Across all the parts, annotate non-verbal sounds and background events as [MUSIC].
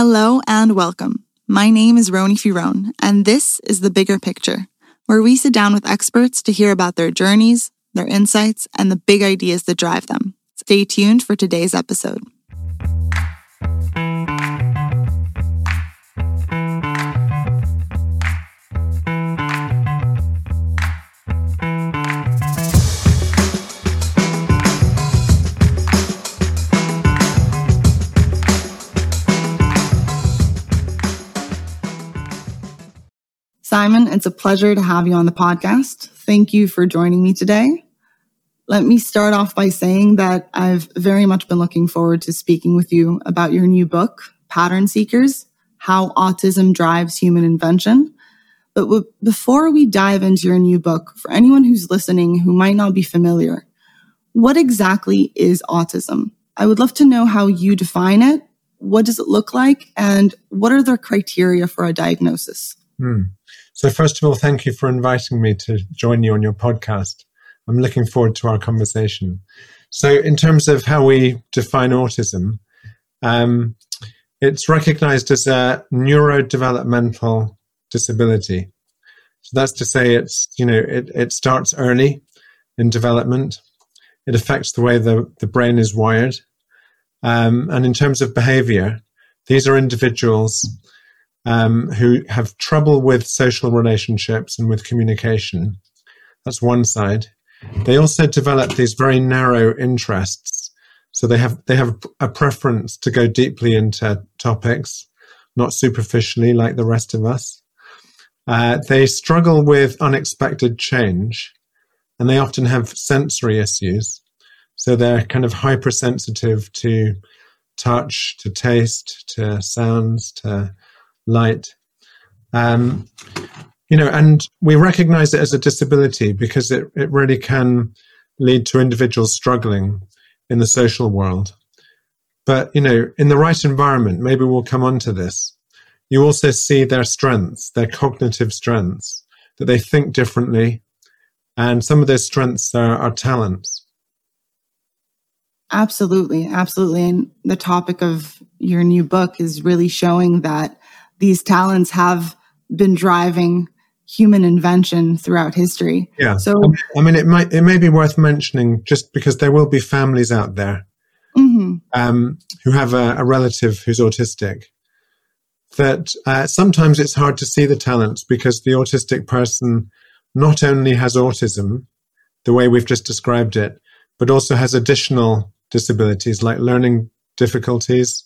Hello and welcome. My name is Roni Firone, and this is The Bigger Picture, where we sit down with experts to hear about their journeys, their insights, and the big ideas that drive them. Stay tuned for today's episode. Simon, it's a pleasure to have you on the podcast. Thank you for joining me today. Let me start off by saying that I've very much been looking forward to speaking with you about your new book, Pattern Seekers How Autism Drives Human Invention. But w- before we dive into your new book, for anyone who's listening who might not be familiar, what exactly is autism? I would love to know how you define it. What does it look like? And what are the criteria for a diagnosis? Hmm. So, first of all, thank you for inviting me to join you on your podcast. I'm looking forward to our conversation. So, in terms of how we define autism, um, it's recognized as a neurodevelopmental disability. So that's to say, it's you know it, it starts early in development. It affects the way the, the brain is wired, um, and in terms of behavior, these are individuals um, who have trouble with social relationships and with communication. That's one side. They also develop these very narrow interests. So they have they have a preference to go deeply into topics, not superficially like the rest of us. Uh, they struggle with unexpected change, and they often have sensory issues. So they're kind of hypersensitive to touch, to taste, to sounds, to light. Um, you know, and we recognize it as a disability because it, it really can lead to individuals struggling in the social world. But, you know, in the right environment, maybe we'll come on to this, you also see their strengths, their cognitive strengths, that they think differently. And some of those strengths are, are talents. Absolutely. Absolutely. And the topic of your new book is really showing that these talents have been driving human invention throughout history. Yeah. So I mean, it might it may be worth mentioning just because there will be families out there mm-hmm. um, who have a, a, relative who's autistic. That uh, sometimes it's hard to see the talents because the autistic person not only has autism, the way we've just described it, but also has additional disabilities like learning difficulties,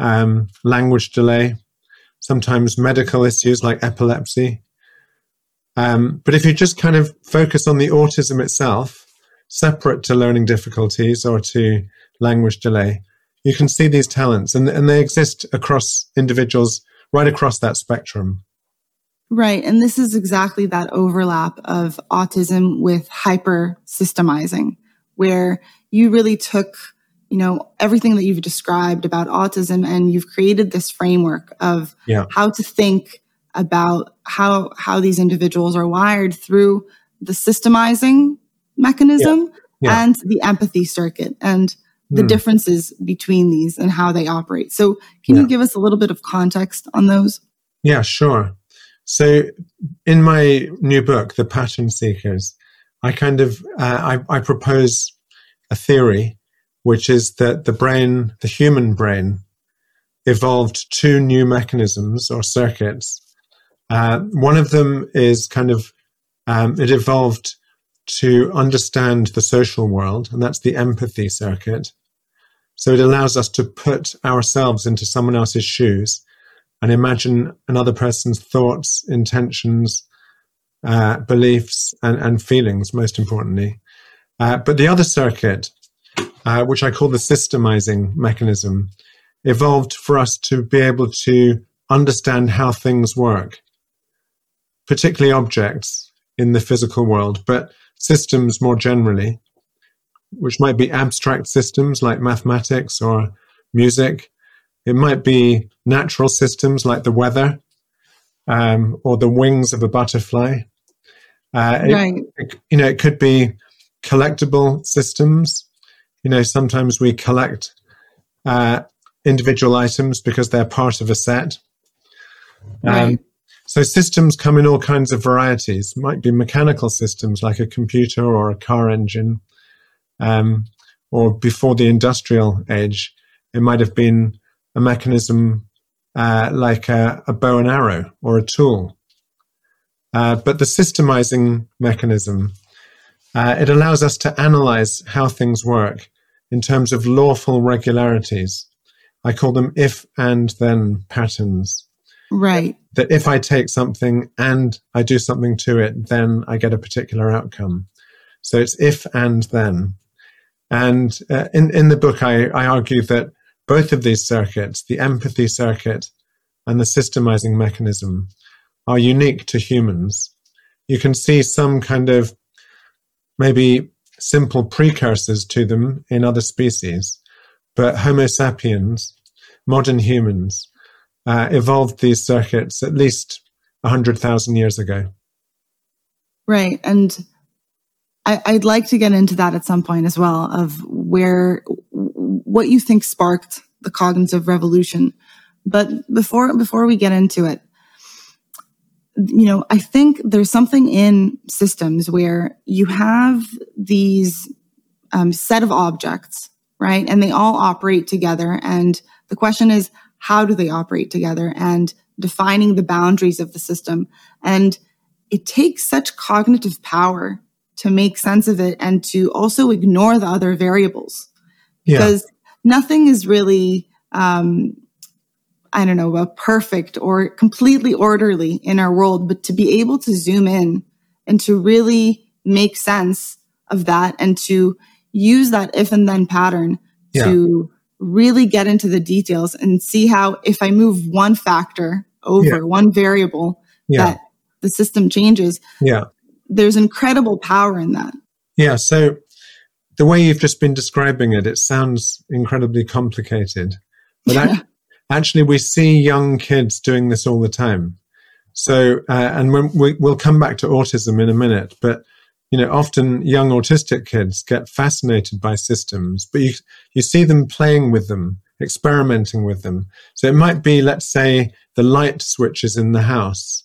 um, language delay, sometimes medical issues like epilepsy. Um, but if you just kind of focus on the autism itself, separate to learning difficulties or to language delay, you can see these talents and, and they exist across individuals right across that spectrum. Right. And this is exactly that overlap of autism with hyper systemizing, where you really took you know, everything that you've described about autism and you've created this framework of yeah. how to think about how how these individuals are wired through the systemizing mechanism yeah. Yeah. and the empathy circuit and the mm. differences between these and how they operate. So, can you give us a little bit of context on those? Yeah, sure. So, in my new book, The Pattern Seekers, I kind of uh, I, I propose a theory which is that the brain, the human brain, evolved two new mechanisms or circuits. Uh, one of them is kind of, um, it evolved to understand the social world, and that's the empathy circuit. So it allows us to put ourselves into someone else's shoes and imagine another person's thoughts, intentions, uh, beliefs, and, and, feelings, most importantly. Uh, but the other circuit uh, which I call the systemizing mechanism, evolved for us to be able to understand how things work, particularly objects in the physical world, but systems more generally, which might be abstract systems like mathematics or music. It might be natural systems like the weather um, or the wings of a butterfly. Uh, right. It, you know, it could be collectible systems you know, sometimes we collect uh, individual items because they're part of a set. Right. Um, so systems come in all kinds of varieties. Might be mechanical systems like a computer or a car engine, um, or before the industrial age, it might have been a mechanism uh, like a, a, bow and arrow or a tool. Uh, but the systemizing mechanism, uh, it allows us to analyze how things work in terms of lawful regularities. I call them if and then patterns. Right. That if I take something and I do something to it, then I get a particular outcome. So it's if and then. And uh, in, in the book, I, I argue that both of these circuits, the empathy circuit and the systemizing mechanism, are unique to humans. You can see some kind of maybe simple precursors to them in other species, but Homo sapiens, modern humans, uh, evolved these circuits at least 100,000 years ago. Right. And I, would like to get into that at some point as well of where, what you think sparked the cognitive revolution. But before, before we get into it, you know, I think there's something in systems where you have these um, set of objects, right? And they all operate together. And the question is, how do they operate together and defining the boundaries of the system. And it takes such cognitive power to make sense of it and to also ignore the other variables yeah. because nothing is really, um, I don't know, a perfect or completely orderly in our world, but to be able to zoom in and to really make sense of that and to use that if and then pattern yeah. to really get into the details and see how if I move one factor over yeah. one variable yeah. that the system changes. Yeah. There's incredible power in that. Yeah. So the way you've just been describing it, it sounds incredibly complicated. But I, actually, we see young kids doing this all the time. So, uh, and when we, we'll come back to autism in a minute, but you know, often young autistic kids get fascinated by systems, but you, you see them playing with them, experimenting with them. So it might be, let's say, the light switches in the house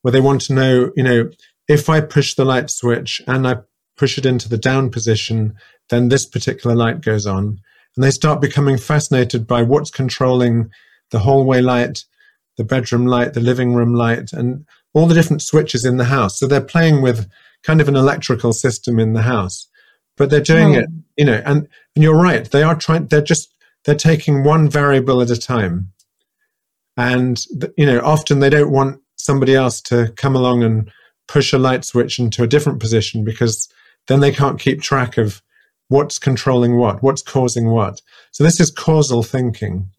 where they want to know, you know, if I push the light switch and I push it into the down position, then this particular light goes on. And they start becoming fascinated by what's controlling the hallway light, the bedroom light, the living room light, and all the different switches in the house. So they're playing with kind of an electrical system in the house, but they're doing hmm. it, you know, and, and you're right. They are trying, they're just, they're taking one variable at a time. And, you know, often they don't want somebody else to come along and push a light switch into a different position because then they can't keep track of what's controlling what, what's causing what. So this is causal thinking.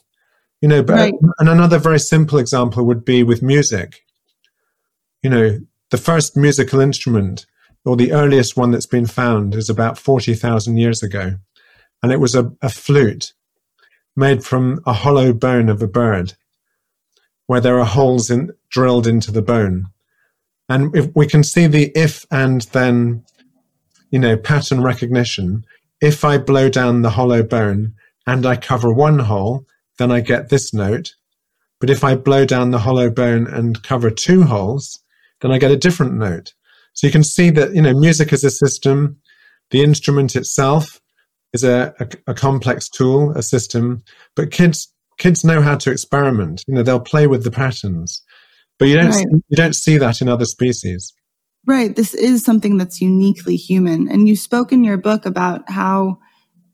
You know, but right. and another very simple example would be with music. You know, the first musical instrument or the earliest one that's been found is about 40,000 years ago. And it was a, a flute made from a hollow bone of a bird where there are holes in, drilled into the bone. And if we can see the if and then, you know, pattern recognition. If I blow down the hollow bone and I cover one hole, then I get this note. But if I blow down the hollow bone and cover two holes, then I get a different note. So you can see that, you know, music is a system. The instrument itself is a, a, a complex tool, a system, but kids, kids know how to experiment. You know, they'll play with the patterns, but you don't, right. you don't see that in other species. Right. This is something that's uniquely human. And you spoke in your book about how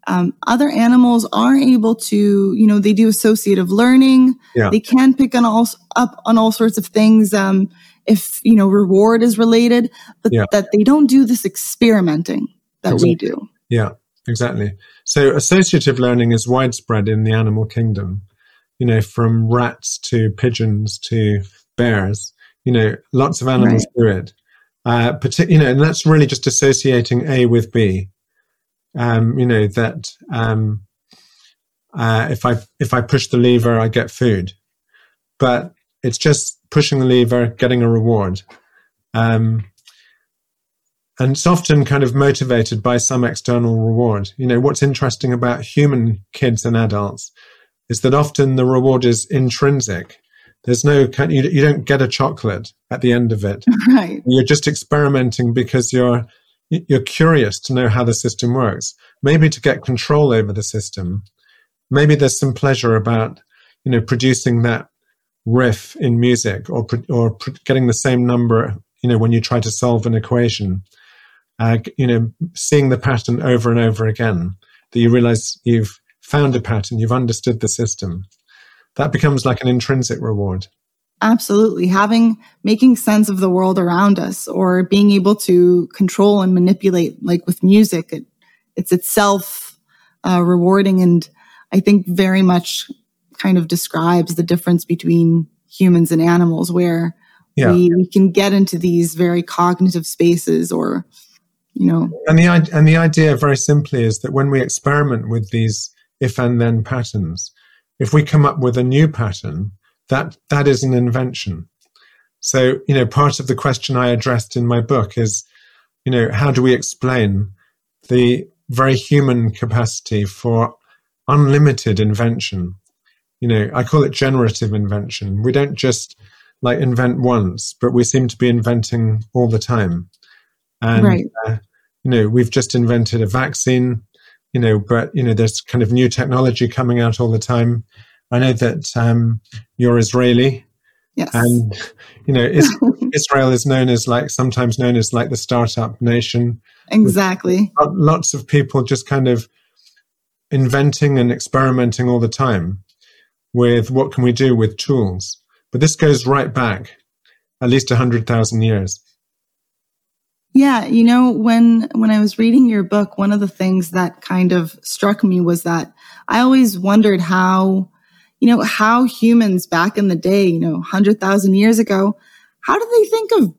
um, other animals are able to, you know, they do associative learning. Yeah. They can pick on all, up on all sorts of things. Um, if you know reward is related but yeah. that they don't do this experimenting that exactly. we do yeah exactly so associative learning is widespread in the animal kingdom you know from rats to pigeons to bears you know lots of animals right. do it uh, partic- you know and that's really just associating a with b um, you know that um, uh, if i if i push the lever i get food but it's just pushing the lever, getting a reward. Um, and it's often kind of motivated by some external reward. You know, what's interesting about human kids and adults, is that often the reward is intrinsic. There's no, you, you don't get a chocolate at the end of it. [LAUGHS] Right. You're just experimenting because you're, you're curious to know how the system works, maybe to get control over the system. Maybe there's some pleasure about, you know, producing that riff in music or, or getting the same number, you know, when you try to solve an equation. Uh, you know, seeing the pattern over and over again, that you realize you've found a pattern, you've understood the system. That becomes like an intrinsic reward. Absolutely. Having, making sense of the world around us or being able to control and manipulate, like with music, it, it's itself uh, rewarding. And I think very much kind of describes the difference between humans and animals where yeah. we, we can get into these very cognitive spaces or, you know. And the, and the idea very simply is that when we experiment with these if and then patterns, if we come up with a new pattern, that, that is an invention. So, you know, part of the question I addressed in my book is, you know, how do we explain the very human capacity for unlimited invention? You know, I call it generative invention. We don't just like invent once, but we seem to be inventing all the time. And, right. uh, you know, we've just invented a vaccine, you know, but, you know, there's kind of new technology coming out all the time. I know that um, you're Israeli. Yes. And, you know, [LAUGHS] Israel is known as like, sometimes known as like the startup nation. Exactly. Lots of people just kind of inventing and experimenting all the time with what can we do with tools. But this goes right back at least 100,000 years. Yeah, you know, when when I was reading your book, one of the things that kind of struck me was that I always wondered how, you know, how humans back in the day, you know, 100,000 years ago, how did they think of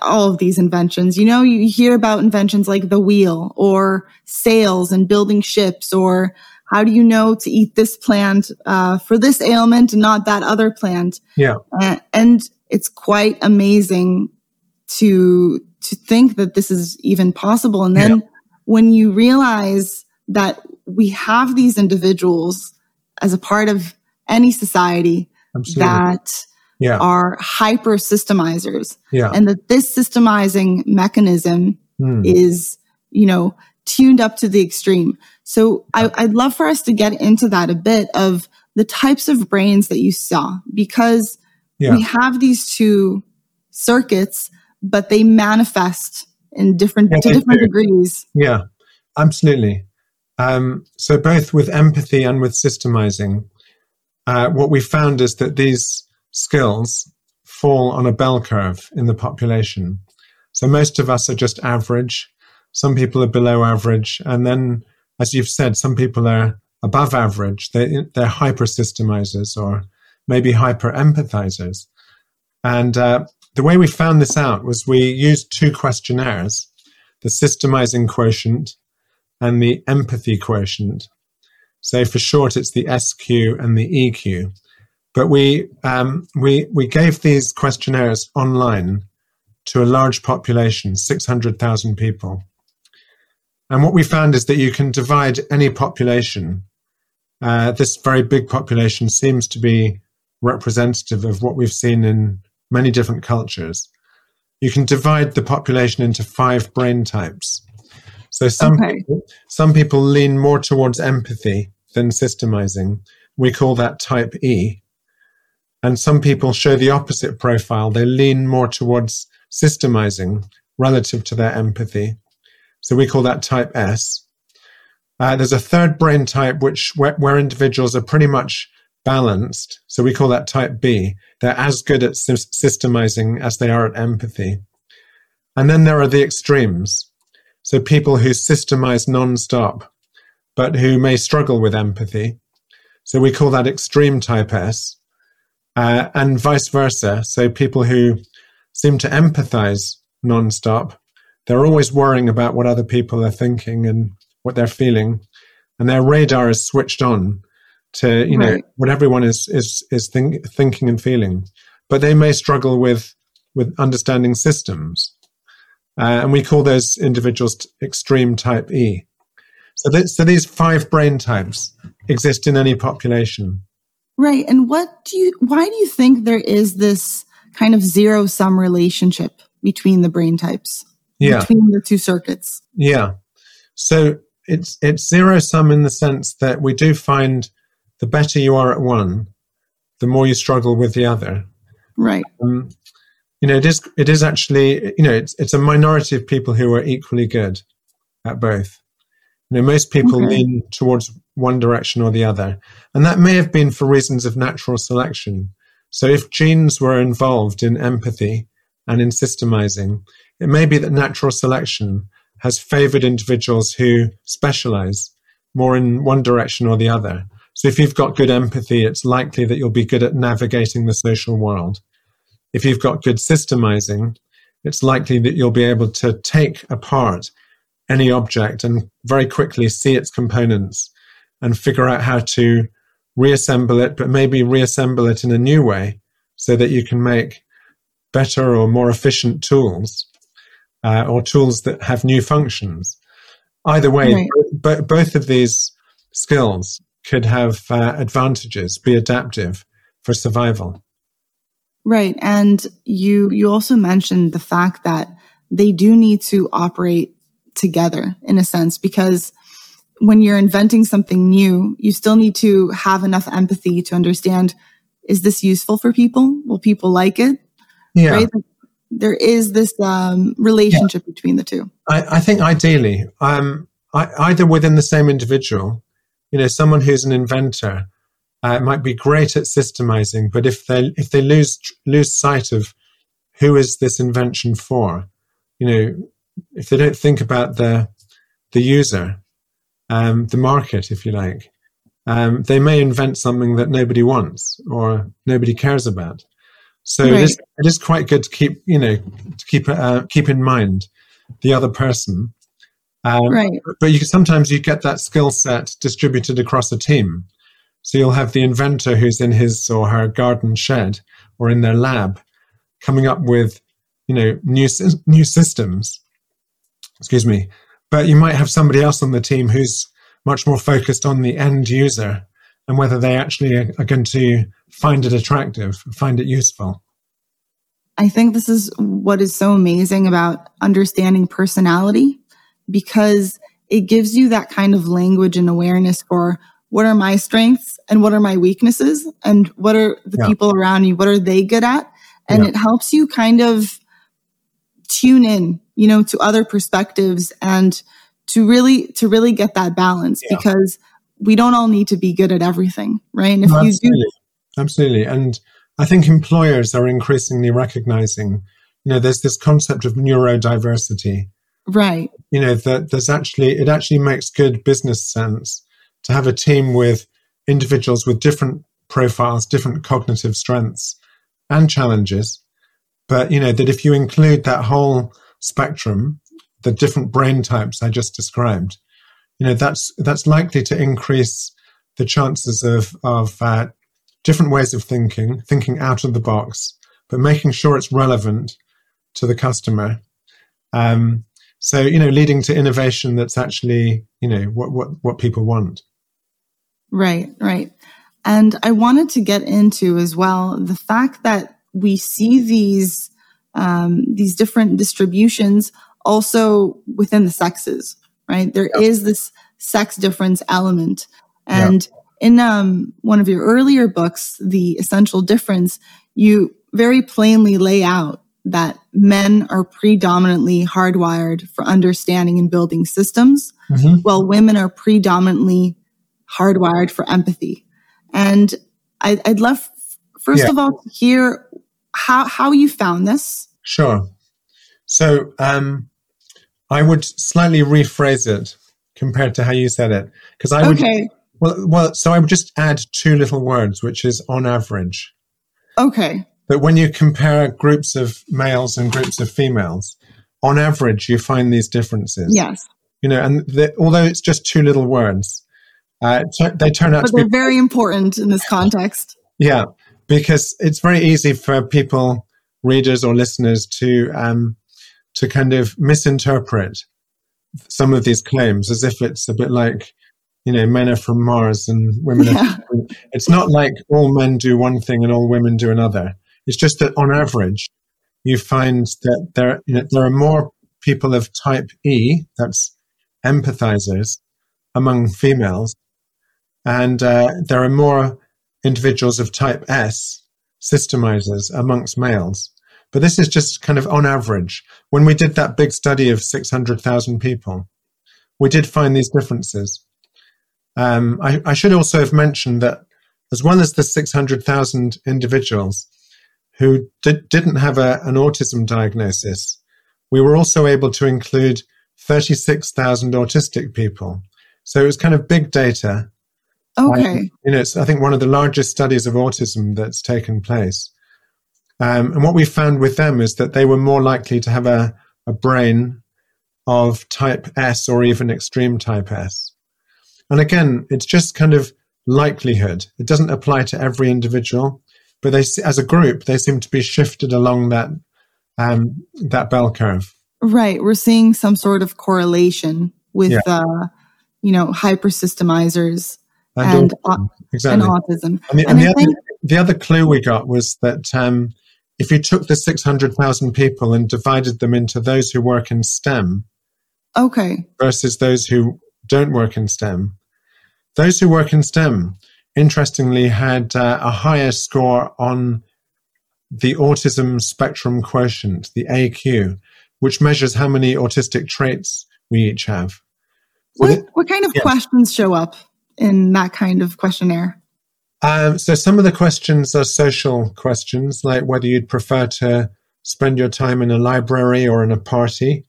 all of these inventions? You know, you hear about inventions like the wheel or sails and building ships or how do you know to eat this plant uh, for this ailment and not that other plant? Yeah, uh, and it's quite amazing to to think that this is even possible. And then yeah. when you realize that we have these individuals as a part of any society Absolutely. that yeah. are hyper systemizers, yeah. and that this systemizing mechanism mm. is, you know, tuned up to the extreme. So I, I'd love for us to get into that a bit of the types of brains that you saw because yeah. we have these two circuits but they manifest in different yeah, to different do. degrees. Yeah, absolutely. Um, so both with empathy and with systemizing, uh, what we found is that these skills fall on a bell curve in the population. So most of us are just average. Some people are below average, and then, as you've said, some people are above average. They, they're hyper systemizers or maybe hyper empathizers. And uh, the way we found this out was we used two questionnaires the systemizing quotient and the empathy quotient. So for short, it's the SQ and the EQ. But we, um, we, we gave these questionnaires online to a large population, 600,000 people. And what we found is that you can divide any population. Uh, this very big population seems to be representative of what we've seen in many different cultures, you can divide the population into five brain types. So some okay. people, some people lean more towards empathy than systemizing. We call that type E. And some people show the opposite profile. They lean more towards systemizing relative to their empathy. So we call that type S. Uh, there's a third brain type which where, where individuals are pretty much balanced. So we call that type B. They're as good at systemizing as they are at empathy. And then there are the extremes. So people who systemize nonstop, but who may struggle with empathy. So we call that extreme type S. Uh, and vice versa. So people who seem to empathize nonstop, they're always worrying about what other people are thinking and what they're feeling. And their radar is switched on to you know what everyone is is is think, thinking and feeling, but they may struggle with with understanding systems, uh, and we call those individuals extreme type E. So, th- so these five brain types exist in any population. Right. And what do you, why do you think there is this kind of zero sum relationship between the brain types? Yeah. Between the two circuits? Yeah. So it's, it's zero sum in the sense that we do find the better you are at one, the more you struggle with the other. Right. Um, you know, it is, it is actually, you know, it's, it's a minority of people who are equally good at both. You know, most people okay. lean towards one direction or the other. And that may have been for reasons of natural selection. So if genes were involved in empathy and in systemizing, it may be that natural selection has favored individuals who specialize more in one direction or the other. So if you've got good empathy, it's likely that you'll be good at navigating the social world. If you've got good systemizing, it's likely that you'll be able to take apart any object and very quickly see its components and figure out how to reassemble it, but maybe reassemble it in a new way so that you can make better or more efficient tools uh, or tools that have new functions. Either way, right. b- both of these skills could have uh, advantages, be adaptive for survival. Right, and you you also mentioned the fact that they do need to operate together in a sense because when you're inventing something new, you still need to have enough empathy to understand is this useful for people? Will people like it? Yeah. Right? There is this um, relationship yeah. between the two. I, I think ideally, um, I, either within the same individual, you know, someone who's an inventor uh, might be great at systemizing, but if they if they lose lose sight of who is this invention for, you know, if they don't think about the the user, um, the market, if you like, um, they may invent something that nobody wants or nobody cares about. So right. it, is, it is quite good to keep, you know, to keep uh, keep in mind the other person. Um, right. But you sometimes you get that skill set distributed across a team. So you'll have the inventor who's in his or her garden shed or in their lab, coming up with, you know, new new systems. Excuse me, but you might have somebody else on the team who's much more focused on the end user and whether they actually are, are going to find it attractive, find it useful. I think this is what is so amazing about understanding personality because it gives you that kind of language and awareness for what are my strengths and what are my weaknesses and what are the yeah. people around you, what are they good at? And yeah. it helps you kind of tune in you know, to other perspectives and to really, to really get that balance yeah. because we don't all need to be good at everything, right? And if no, you absolutely. do. Absolutely. And I think employers are increasingly recognizing, you know, there's this concept of neurodiversity. Right. You know, that there's actually, it actually makes good business sense to have a team with individuals with different profiles, different cognitive strengths and challenges. But, you know, that if you include that whole spectrum, the different brain types I just described, you know, that's that's likely to increase the chances of of uh, different ways of thinking, thinking out of the box, but making sure it's relevant to the customer. Um, so you know, leading to innovation that's actually you know what what what people want. Right, right. And I wanted to get into as well the fact that we see these um, these different distributions also within the sexes, right? There yep. is this sex difference element. And yep. in um, one of your earlier books, The Essential Difference, you very plainly lay out that men are predominantly hardwired for understanding and building systems, mm-hmm. while women are predominantly hardwired for empathy. And I, would love, first yeah. of all, to hear how how you found this. Sure. So um, I would slightly rephrase it compared to how you said it because I would. Okay. Well, well, so I would just add two little words, which is on average. Okay. But when you compare groups of males and groups of females, on average, you find these differences. Yes. You know, and the, although it's just two little words, uh, they turn out but to they're be very important in this context. Yeah, because it's very easy for people, readers or listeners, to um, to kind of misinterpret some of these claims as if it's a bit like, you know, men are from Mars and women yeah. are. It's not like all men do one thing and all women do another. It's just that on average, you find that there, you know, there are more people of type E, that's empathizers, among females, and uh, there are more individuals of type S, systemizers, amongst males. But this is just kind of on average. When we did that big study of 600,000 people, we did find these differences. Um, I, I, should also have mentioned that as well as the 600,000 individuals who did, didn't have a, an autism diagnosis, we were also able to include 36,000 autistic people. So it was kind of big data. Okay. Um, you know, it's, I think one of the largest studies of autism that's taken place. Um, and what we found with them is that they were more likely to have a, a brain of type S or even extreme type S. And again, it's just kind of likelihood. It doesn't apply to every individual, but they, as a group, they seem to be shifted along that um, that bell curve. Right. We're seeing some sort of correlation with, yeah. uh, you know, hypersystemizers and, and, exactly. and autism. And, the, and, the, other, the, other, clue we got was that um, if you took the 600,000 people and divided them into those who work in STEM okay. versus those who don't work in STEM, those who work in STEM, interestingly, had uh, a higher score on the autism spectrum quotient, the AQ, which measures how many autistic traits we each have. What, what kind of questions show up in that kind of questionnaire? Um, so some of the questions are social questions, like whether you'd prefer to spend your time in a library or in a party.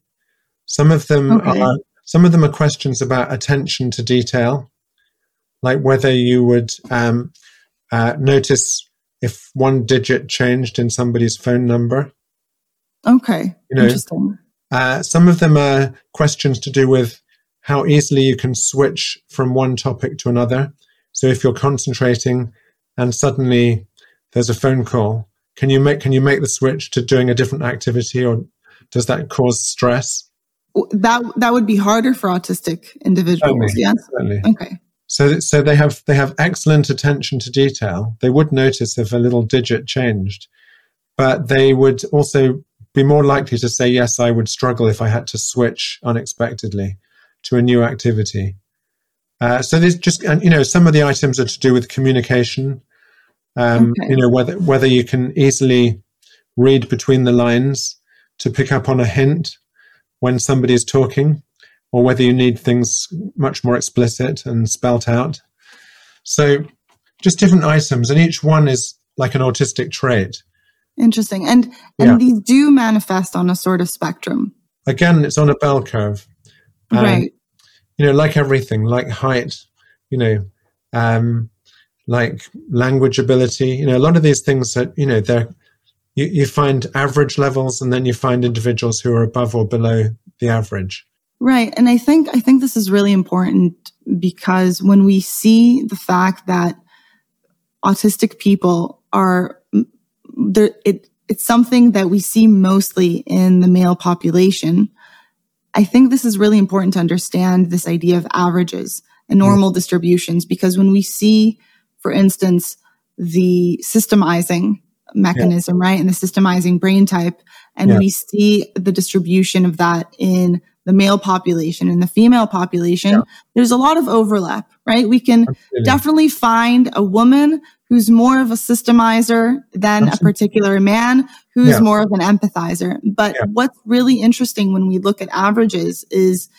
Some of them okay. are some of them are questions about attention to detail, like whether you would um, uh, notice if one digit changed in somebody's phone number. Okay, you know, interesting. Uh, some of them are questions to do with how easily you can switch from one topic to another. So if you're concentrating and suddenly there's a phone call, can you make can you make the switch to doing a different activity, or does that cause stress? That that would be harder for autistic individuals. Certainly, yes. Certainly. Okay. So so they have they have excellent attention to detail. They would notice if a little digit changed, but they would also be more likely to say yes. I would struggle if I had to switch unexpectedly to a new activity. Uh, so there's just, and you know, some of the items are to do with communication. Um, okay. You know, whether whether you can easily read between the lines to pick up on a hint when somebody is talking, or whether you need things much more explicit and spelt out. So, just different items, and each one is like an autistic trait. Interesting, and and yeah. these do manifest on a sort of spectrum. Again, it's on a bell curve. Um, right you know, like everything, like height, you know, um, like language ability, you know, a lot of these things that, you know, they're, you, you find average levels and then you find individuals who are above or below the average. Right. And I think, I think this is really important because when we see the fact that autistic people are, there, it, it's something that we see mostly in the male population. I think this is really important to understand this idea of averages and normal mm. distributions because when we see, for instance, the systemizing mechanism, yeah. right, and the systemizing brain type, and yeah. we see the distribution of that in the male population and the female population, yeah. there's a lot of overlap, right? We can Absolutely. definitely find a woman who's more of a systemizer than Absolutely. a particular man who's yeah. more of an empathizer. But yeah. what's really interesting when we look at averages is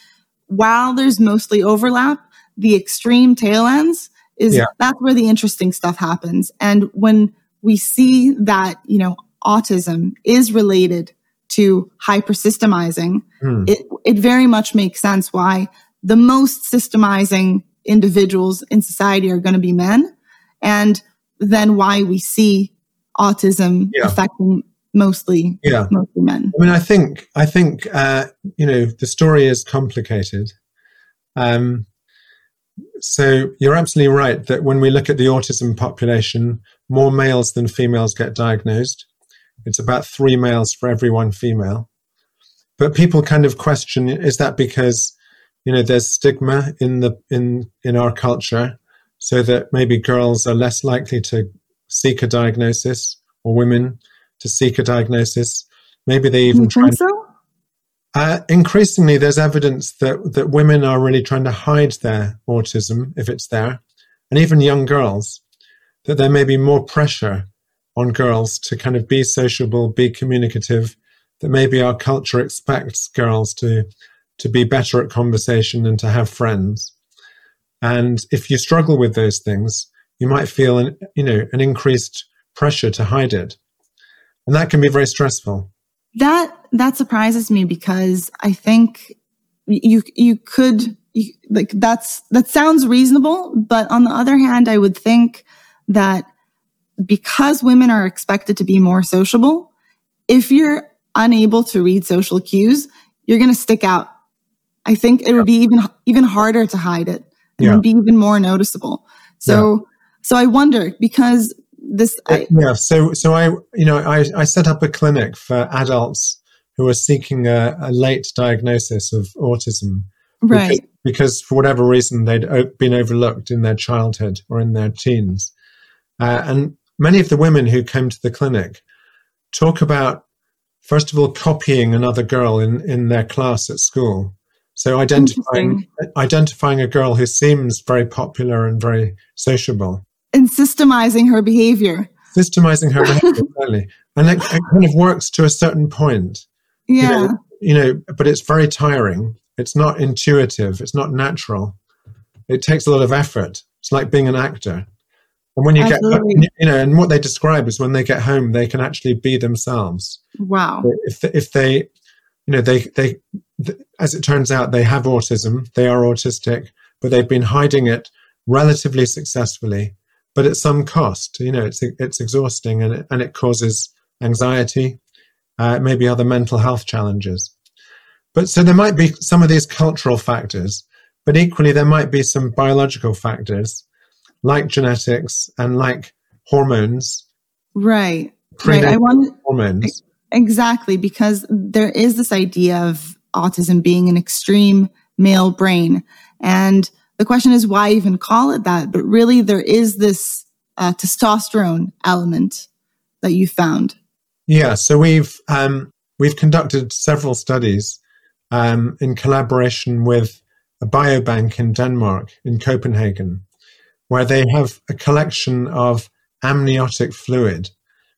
while there's mostly overlap, the extreme tail ends is that's where the interesting stuff happens. And when we see that, you know, autism is related to hypersystemizing, hmm. it, it very much makes sense why the most systemizing individuals in society are going to be men. And then why we see autism yeah. affecting mostly yeah. mostly men. I mean, I think I think uh, you know the story is complicated. Um, so you're absolutely right that when we look at the autism population, more males than females get diagnosed. It's about three males for every one female. But people kind of question: Is that because you know, there's stigma in the in in our culture, so that maybe girls are less likely to seek a diagnosis, or women to seek a diagnosis. Maybe they even you try. Think so? Uh, increasingly, there's evidence that that women are really trying to hide their autism if it's there, and even young girls, that there may be more pressure on girls to kind of be sociable, be communicative, that maybe our culture expects girls to to be better at conversation and to have friends. And if you struggle with those things, you might feel an you know an increased pressure to hide it, and that can be very stressful. That that surprises me because I think you you could you, like that's that sounds reasonable, but on the other hand, I would think that because women are expected to be more sociable, if you're unable to read social cues, you're going to stick out. I think it would be even even harder to hide it. It Yeah. would be even more noticeable. So so I wonder because this I, yeah. So so I you know I I set up a clinic for adults who are seeking a, a late diagnosis of autism right because, because for whatever reason they'd o- been overlooked in their childhood or in their teens, uh, and many of the women who came to the clinic talk about first of all copying another girl in in their class at school. So identifying identifying a girl who seems very popular and very sociable and systemizing her behavior. systemizing her behavior [LAUGHS] early. And it, it kind of works to a certain point. You Yeah. know, you know, but it's very tiring. It's not intuitive. It's not natural. It takes a lot of effort. It's like being an actor. And when you Absolutely. get, you know, and what they describe is when they get home, they can actually be themselves. Wow. If if they, you know, they they, th- as it turns out, they have autism. They are autistic, but they've been hiding it relatively successfully, but at some cost. You know, it's it's exhausting and it, and it causes anxiety, uh, maybe other mental health challenges. But so there might be some of these cultural factors, but equally there might be some biological factors like genetics and like hormones, Right. Right. I want hormones. exactly because there is this idea of autism being an extreme male brain. And the question is why even call it that? But really there is this uh, testosterone element that you found. Yeah, so we've um, we've conducted several studies um, in collaboration with a biobank in Denmark, in Copenhagen, where they have a collection of amniotic fluid.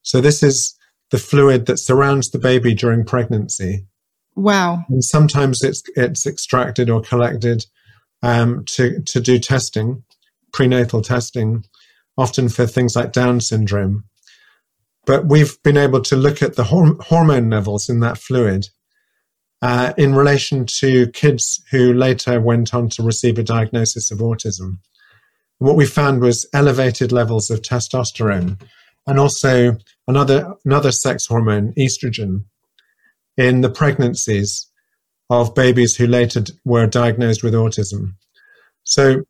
So this is the fluid that surrounds the baby during pregnancy, Wow. and sometimes it's it's extracted or collected um, to to do testing, prenatal testing, often for things like Down syndrome. But we've been able to look at the hor- hormone levels in that fluid uh, in relation to kids who later went on to receive a diagnosis of autism. What we found was elevated levels of testosterone and also another another sex hormone, estrogen, in the pregnancies of babies who later d- were diagnosed with autism. So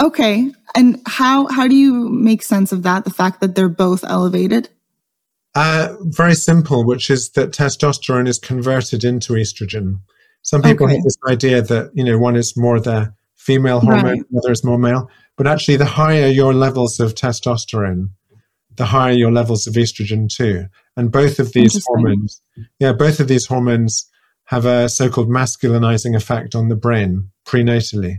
Okay. And how how do you make sense of that? The fact that they're both elevated? Uh, very simple, which is that testosterone is converted into estrogen. Some people Okay. have this idea that you know one is more the female hormone, Right. the other is more male. But actually, the higher your levels of testosterone, the higher your levels of estrogen too. And both of these hormones, yeah, both of these hormones have a so-called masculinizing effect on the brain prenatally.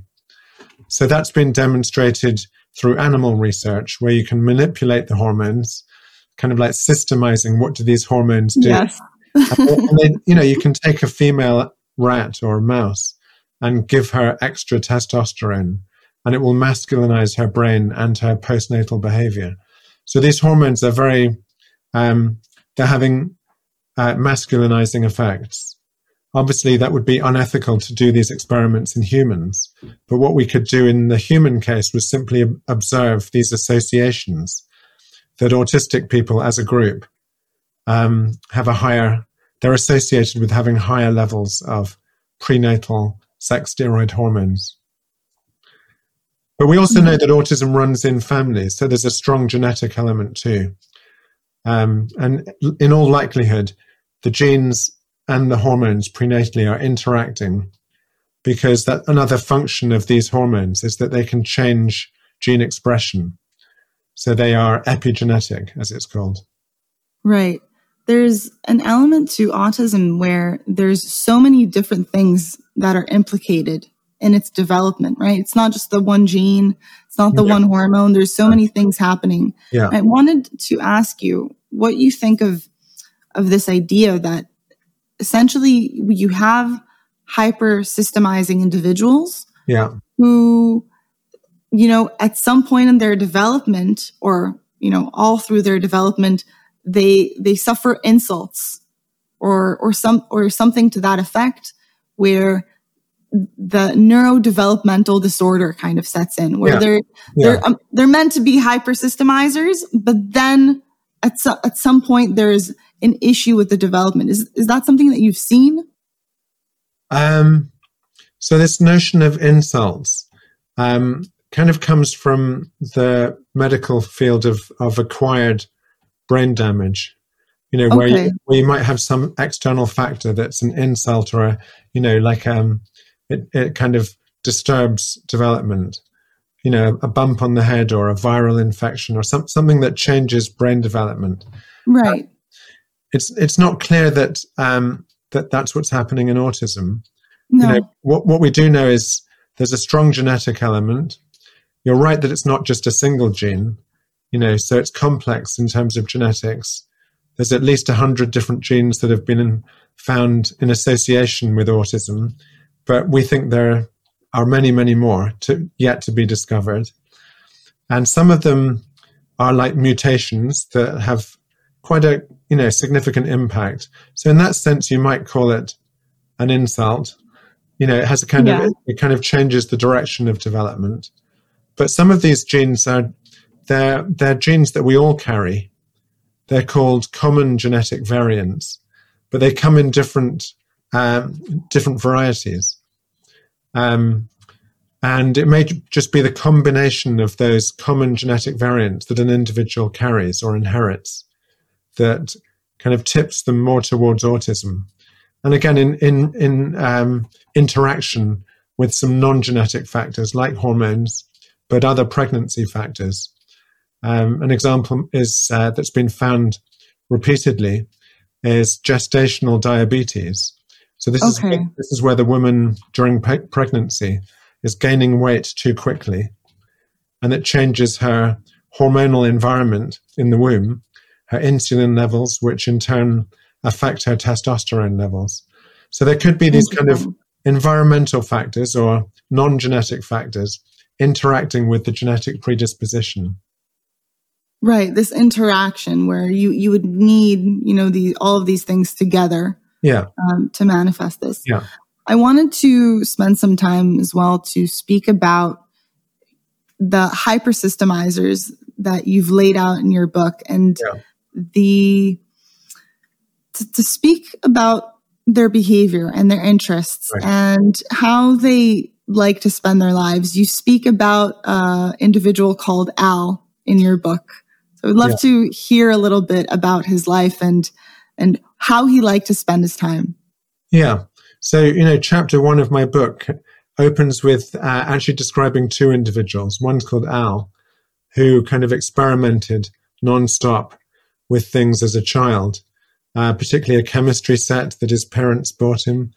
So that's been demonstrated through animal research, where you can manipulate the hormones, kind of like systemizing what do these hormones do. Yes. and then, you know, you can take a female rat or a mouse and give her extra testosterone, and it will masculinize her brain and her postnatal behavior. So these hormones are very, um, they're having uh, masculinizing effects. Obviously, that would be unethical to do these experiments in humans. But what we could do in the human case was simply observe these associations that autistic people as a group um, have a higher, they're associated with having higher levels of prenatal sex steroid hormones. But we also know that autism runs in families, so there's a strong genetic element too. Um, and in all likelihood, the genes and the hormones prenatally are interacting because that another function of these hormones is that they can change gene expression. So they are epigenetic, as it's called. Right. There's an element to autism where there's so many different things that are implicated in its development, right? It's not just the one gene, it's not the yeah. one hormone. There's so many things happening. Yeah. I wanted to ask you what you think of of this idea that essentially you have hyper systemizing individuals yeah. who, you know, at some point in their development or, you know, all through their development, they, they suffer insults or, or some, or something to that effect where the neurodevelopmental disorder kind of sets in where yeah. they're, they're, yeah. um, they're meant to be hyper systemizers, but then at, so, at some point there's an issue with the development. Is, is that something that you've seen? Um, so this notion of insults um, kind of comes from the medical field of, of acquired brain damage. You know, okay. where, you, where you might have some external factor that's an insult or a, you know, like um, it, it kind of disturbs development. You know, a bump on the head or a viral infection or some, something that changes brain development. Right. Uh, it's it's not clear that um, that that's what's happening in autism. No. You know, what, what we do know is there's a strong genetic element. You're right that it's not just a single gene, you know, so it's complex in terms of genetics. There's at least 100 different genes that have been in, found in association with autism, but we think there are many, many more to, yet to be discovered. And some of them are like mutations that have quite a you know significant impact. So in that sense, you might call it an insult. You know, it has a kind yeah. of it kind of changes the direction of development. But some of these genes are they're they're genes that we all carry. They're called common genetic variants, but they come in different um, different varieties. Um, and it may just be the combination of those common genetic variants that an individual carries or inherits that kind of tips them more towards autism. And again, in in in um, interaction with some non-genetic factors like hormones, but other pregnancy factors. Um, an example is uh, that's been found repeatedly is gestational diabetes. So this okay. is this is where the woman during pe- pregnancy is gaining weight too quickly, and it changes her hormonal environment in the womb, her insulin levels, which in turn affect her testosterone levels. So there could be these kind of environmental factors or non genetic factors interacting with the genetic predisposition. Right, this interaction where you you would need you know the all of these things together, yeah, um, to manifest this. Yeah, I wanted to spend some time as well to speak about the hypersystemizers that you've laid out in your book and yeah the to, to speak about their behavior and their interests right. and how they like to spend their lives. You speak about an uh, individual called Al in your book. So I'd love yeah. to hear a little bit about his life and and how he liked to spend his time. Yeah. So, you know, chapter one of my book opens with uh, actually describing two individuals. One's called Al, who kind of experimented nonstop with things as a child, uh, particularly a chemistry set that his parents bought him,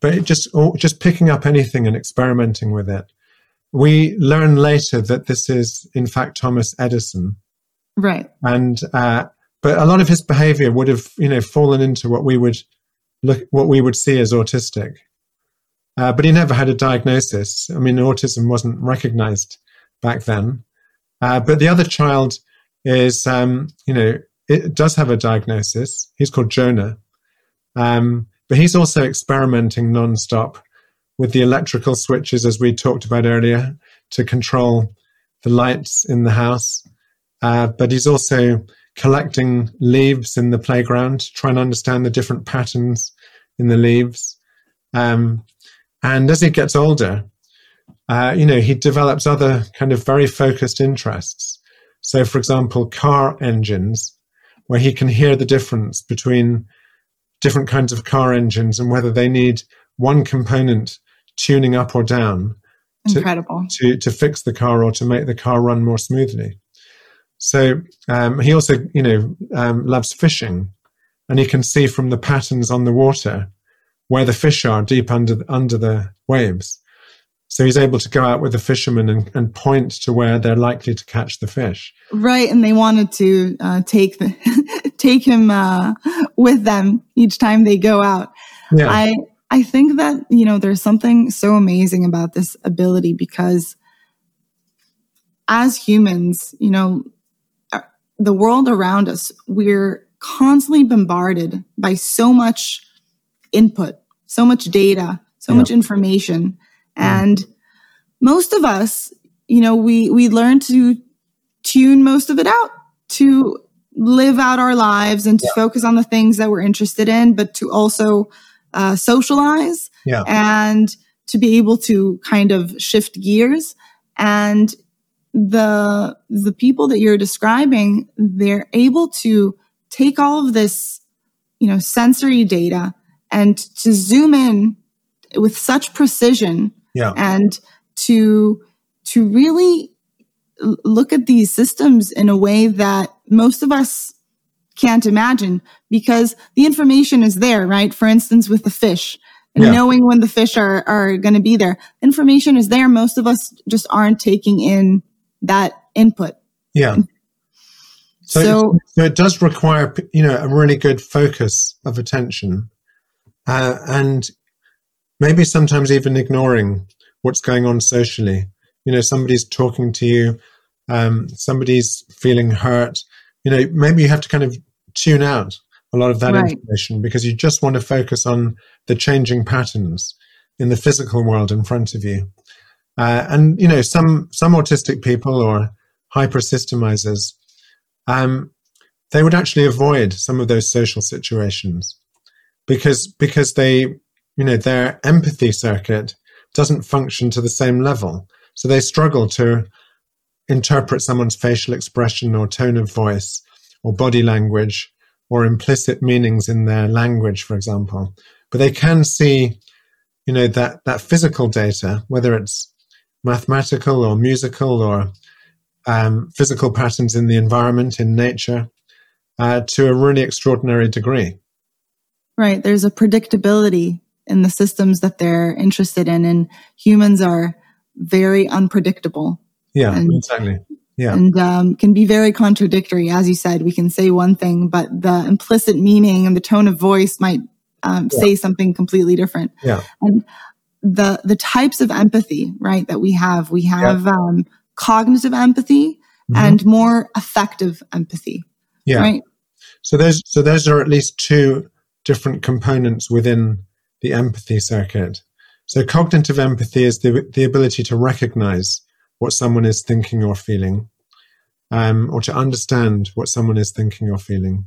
but just just picking up anything and experimenting with it. We learn later that this is in fact Thomas Edison, right? And uh, but a lot of his behavior would have you know fallen into what we would look what we would see as autistic. Uh, but he never had a diagnosis. I mean, autism wasn't recognized back then. Uh, but the other child is, um, you know, it does have a diagnosis. He's called Jonah. Um, but he's also experimenting nonstop with the electrical switches, as we talked about earlier, to control the lights in the house. Uh, but he's also collecting leaves in the playground, trying to understand the different patterns in the leaves. Um, and as he gets older, uh, you know, he develops other kind of very focused interests. So, for example, car engines where he can hear the difference between different kinds of car engines and whether they need one component tuning up or down to, Incredible. to, to fix the car or to make the car run more smoothly. So um, he also, you know, um, loves fishing, and he can see from the patterns on the water where the fish are deep under under the waves. So he's able to go out with the fishermen and, and point to where they're likely to catch the fish. Right, and they wanted to uh, take the [LAUGHS] take him uh, with them each time they go out. Yeah. I I think that you know there's something so amazing about this ability because as humans, you know, the world around us, we're constantly bombarded by so much input, so much data, so yeah. much information and most of us, you know, we, we learn to tune most of it out to live out our lives and to yeah. focus on the things that we're interested in, but to also uh, socialize yeah. and to be able to kind of shift gears. And the, the people that you're describing, they're able to take all of this, you know, sensory data and to zoom in with such precision yeah. and to to really look at these systems in a way that most of us can't imagine because the information is there, right? For instance, with the fish and yeah. knowing when the fish are, are going to be there, information is there. Most of us just aren't taking in that input. Yeah. So, so, so it does require, you know, a really good focus of attention. Uh, and maybe sometimes even ignoring what's going on socially. You know, somebody's talking to you, um, somebody's feeling hurt. You know, maybe you have to kind of tune out a lot of that right. information because you just want to focus on the changing patterns in the physical world in front of you. Uh, and you know, some some autistic people or hypersystemizers, um, they would actually avoid some of those social situations because because they you know, their empathy circuit doesn't function to the same level. So they struggle to interpret someone's facial expression or tone of voice or body language or implicit meanings in their language, for example. But they can see, you know, that, that physical data, whether it's mathematical or musical or um, physical patterns in the environment, in nature, uh, to a really extraordinary degree. Right. There's a predictability in the systems that they're interested in. And humans are very unpredictable. Yeah, and, exactly. Yeah. And um, can be very contradictory. As you said, we can say one thing, but the implicit meaning and the tone of voice might um, yeah. say something completely different. Yeah. And the the types of empathy, right, that we have, we have yeah. um, cognitive empathy mm-hmm. and more affective empathy. Yeah. Right. So those so those are at least two different components within the empathy circuit. So cognitive empathy is the, the ability to recognize what someone is thinking or feeling, um, or to understand what someone is thinking or feeling.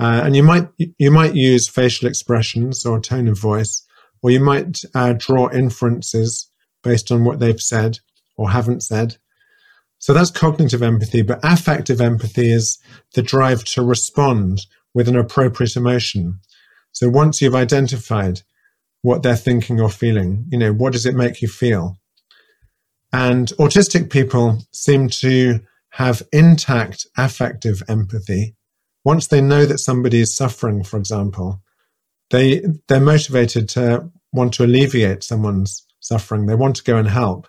Uh, and you might you might use facial expressions or tone of voice, or you might uh, draw inferences based on what they've said or haven't said. So that's cognitive empathy. But affective empathy is the drive to respond with an appropriate emotion. So once you've identified what they're thinking or feeling. You know, what does it make you feel? And autistic people seem to have intact affective empathy. Once they know that somebody is suffering, for example, they, they're motivated to want to alleviate someone's suffering. They want to go and help.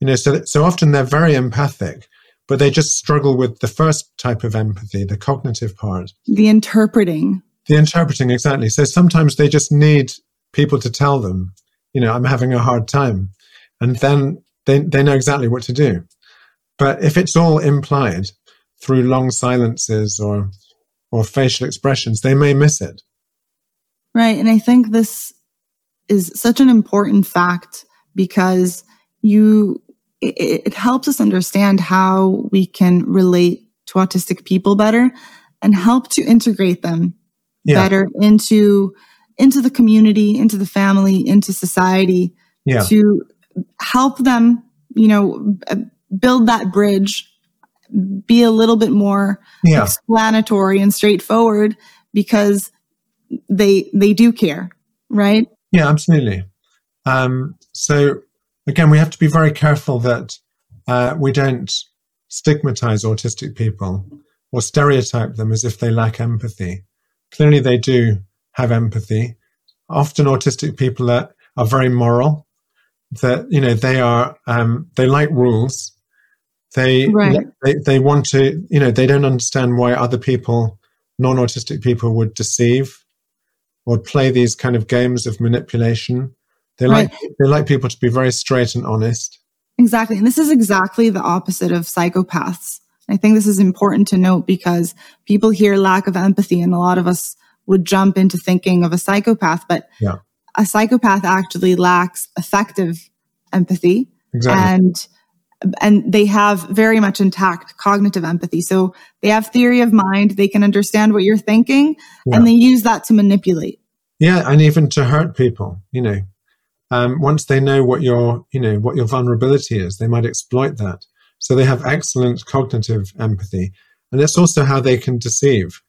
You know, so, so often they're very empathic, but they just struggle with the first type of empathy, the cognitive part. The interpreting. The interpreting, exactly. So sometimes they just need people to tell them, you know, I'm having a hard time. And then they, they know exactly what to do. But if it's all implied through long silences or, or facial expressions, they may miss it. Right. And I think this is such an important fact because you, it, it helps us understand how we can relate to autistic people better and help to integrate them yeah. better into into the community, into the family, into society yeah. to help them, you know, build that bridge, be a little bit more yeah. explanatory and straightforward because they they do care, right? Yeah, absolutely. Um, so again, we have to be very careful that uh, we don't stigmatize autistic people or stereotype them as if they lack empathy. Clearly, they do have empathy. Often, autistic people are, are very moral. That you know they are um, they like rules. They, right. they they want to you know they don't understand why other people non-autistic people would deceive or play these kind of games of manipulation. They right. like they like people to be very straight and honest. Exactly. And this is exactly the opposite of psychopaths. I think this is important to note because people hear lack of empathy and a lot of us would jump into thinking of a psychopath, but yeah. a psychopath actually lacks affective empathy exactly. and and they have very much intact cognitive empathy. So they have theory of mind, they can understand what you're thinking yeah. and they use that to manipulate. Yeah, and even to hurt people, you know um, once they know what your you know what your vulnerability is, they might exploit that. So they have excellent cognitive empathy, and it's also how they can deceive.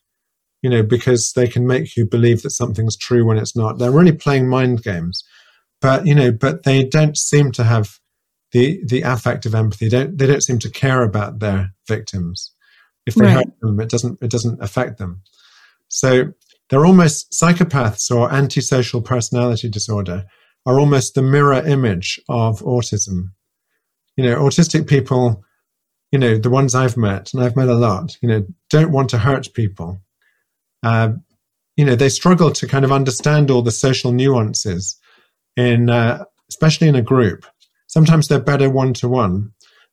You know, because they can make you believe that something's true when it's not. They're really playing mind games, but you know, but they don't seem to have the the affective empathy. They don't they don't seem to care about their victims. If they right. hurt them, it doesn't it doesn't affect them. So they're almost psychopaths or antisocial personality disorder are almost the mirror image of autism. You know, autistic people, you know, the ones I've met, and I've met a lot, you know, don't want to hurt people. Uh, you know, they struggle to kind of understand all the social nuances in, uh, especially in a group. Sometimes they're better one to one,